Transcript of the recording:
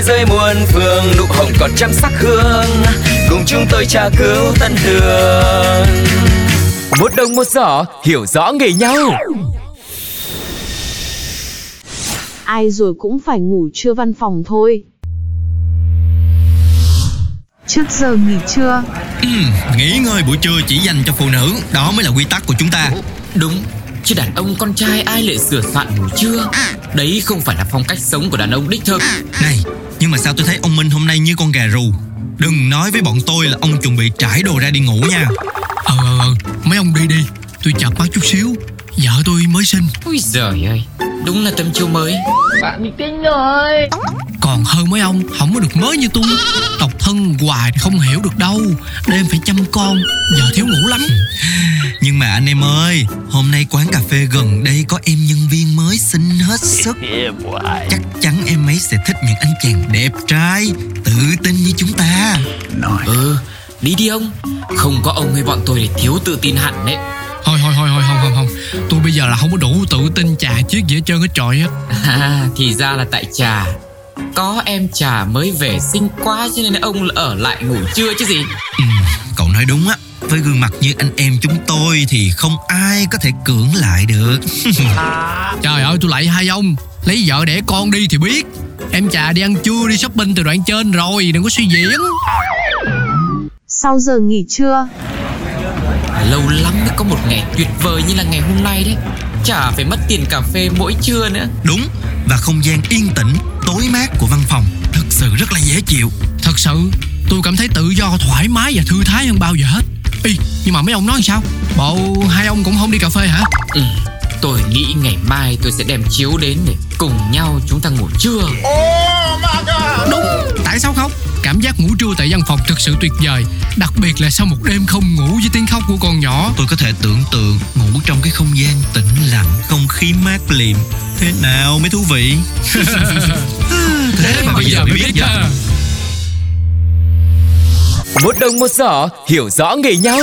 Thế giới muôn phương nụ hồng còn trăm sắc hương. Cùng chúng tôi tra cứu tân đường Một đồng một giỏ hiểu rõ nghề nhau. Ai rồi cũng phải ngủ trưa văn phòng thôi. Trước giờ nghỉ trưa, Ừ, nghỉ ngơi buổi trưa chỉ dành cho phụ nữ Đó mới là quy tắc của chúng ta. Đúng, chứ đàn ông con trai ai lại sửa soạn ngủ trưa? Đấy không phải là phong cách sống của đàn ông đích thực. Này, nhưng mà sao tôi thấy ông Minh hôm nay như con gà rù? Đừng nói với bọn tôi là ông chuẩn bị trải đồ ra đi ngủ nha. Ờ ờ ờ Mấy ông đi đi Tôi chợp mắt chút xíu. Vợ tôi mới sinh. Ôi giời ơi, đúng là tâm chiêu mới. Còn hơn mấy ông Không có được mới như tôi. Độc thân hoài không hiểu được đâu. Đêm phải chăm con Giờ thiếu ngủ lắm. Nhưng mà anh em ơi Hôm nay quán cà phê gần đây có em nhân viên mới xinh hết sức. Chắc chắn em ấy sẽ thích những anh chàng đẹp trai Tự tin như chúng ta. Ừ, đi đi ông. Không có ông hay bọn tôi thì thiếu tự tin hẳn đấy. Thôi thôi thôi thôi không không không. Tôi bây giờ là không có đủ tự tin chà chiếc gì hết trơn hết trọi hết À, thì ra là tại trà Có em trà mới về xinh quá cho nên ông ở lại ngủ trưa chứ gì? Ừ, Cậu nói đúng á. Với gương mặt như anh em chúng tôi Thì không ai có thể cưỡng lại được. Trời ơi tôi lại hai ông. Lấy vợ đẻ con đi thì biết. Em chà đi ăn trưa đi shopping từ đoạn trên rồi Đừng có suy diễn. Sau giờ nghỉ trưa, Lâu lắm mới có một ngày tuyệt vời như là ngày hôm nay đấy. Chả phải mất tiền cà phê mỗi trưa nữa. Đúng Và không gian yên tĩnh, tối mát của văn phòng Thực sự rất là dễ chịu. Thật sự tôi cảm thấy tự do thoải mái và thư thái hơn bao giờ hết. Ý, nhưng mà mấy ông nói sao? Bộ hai ông cũng không đi cà phê hả? Ừ, Tôi nghĩ ngày mai tôi sẽ đem chiếu đến để cùng nhau chúng ta ngủ trưa. Đúng. Tại sao không? Cảm giác ngủ trưa tại văn phòng thực sự tuyệt vời Đặc biệt là sau một đêm không ngủ với tiếng khóc của con nhỏ. Tôi có thể tưởng tượng ngủ trong cái không gian tĩnh lặng Không khí mát liệm Thế nào mới thú vị? Thế mà bây giờ mới biết nha. Một đồng một giỏ hiểu rõ nghề nhau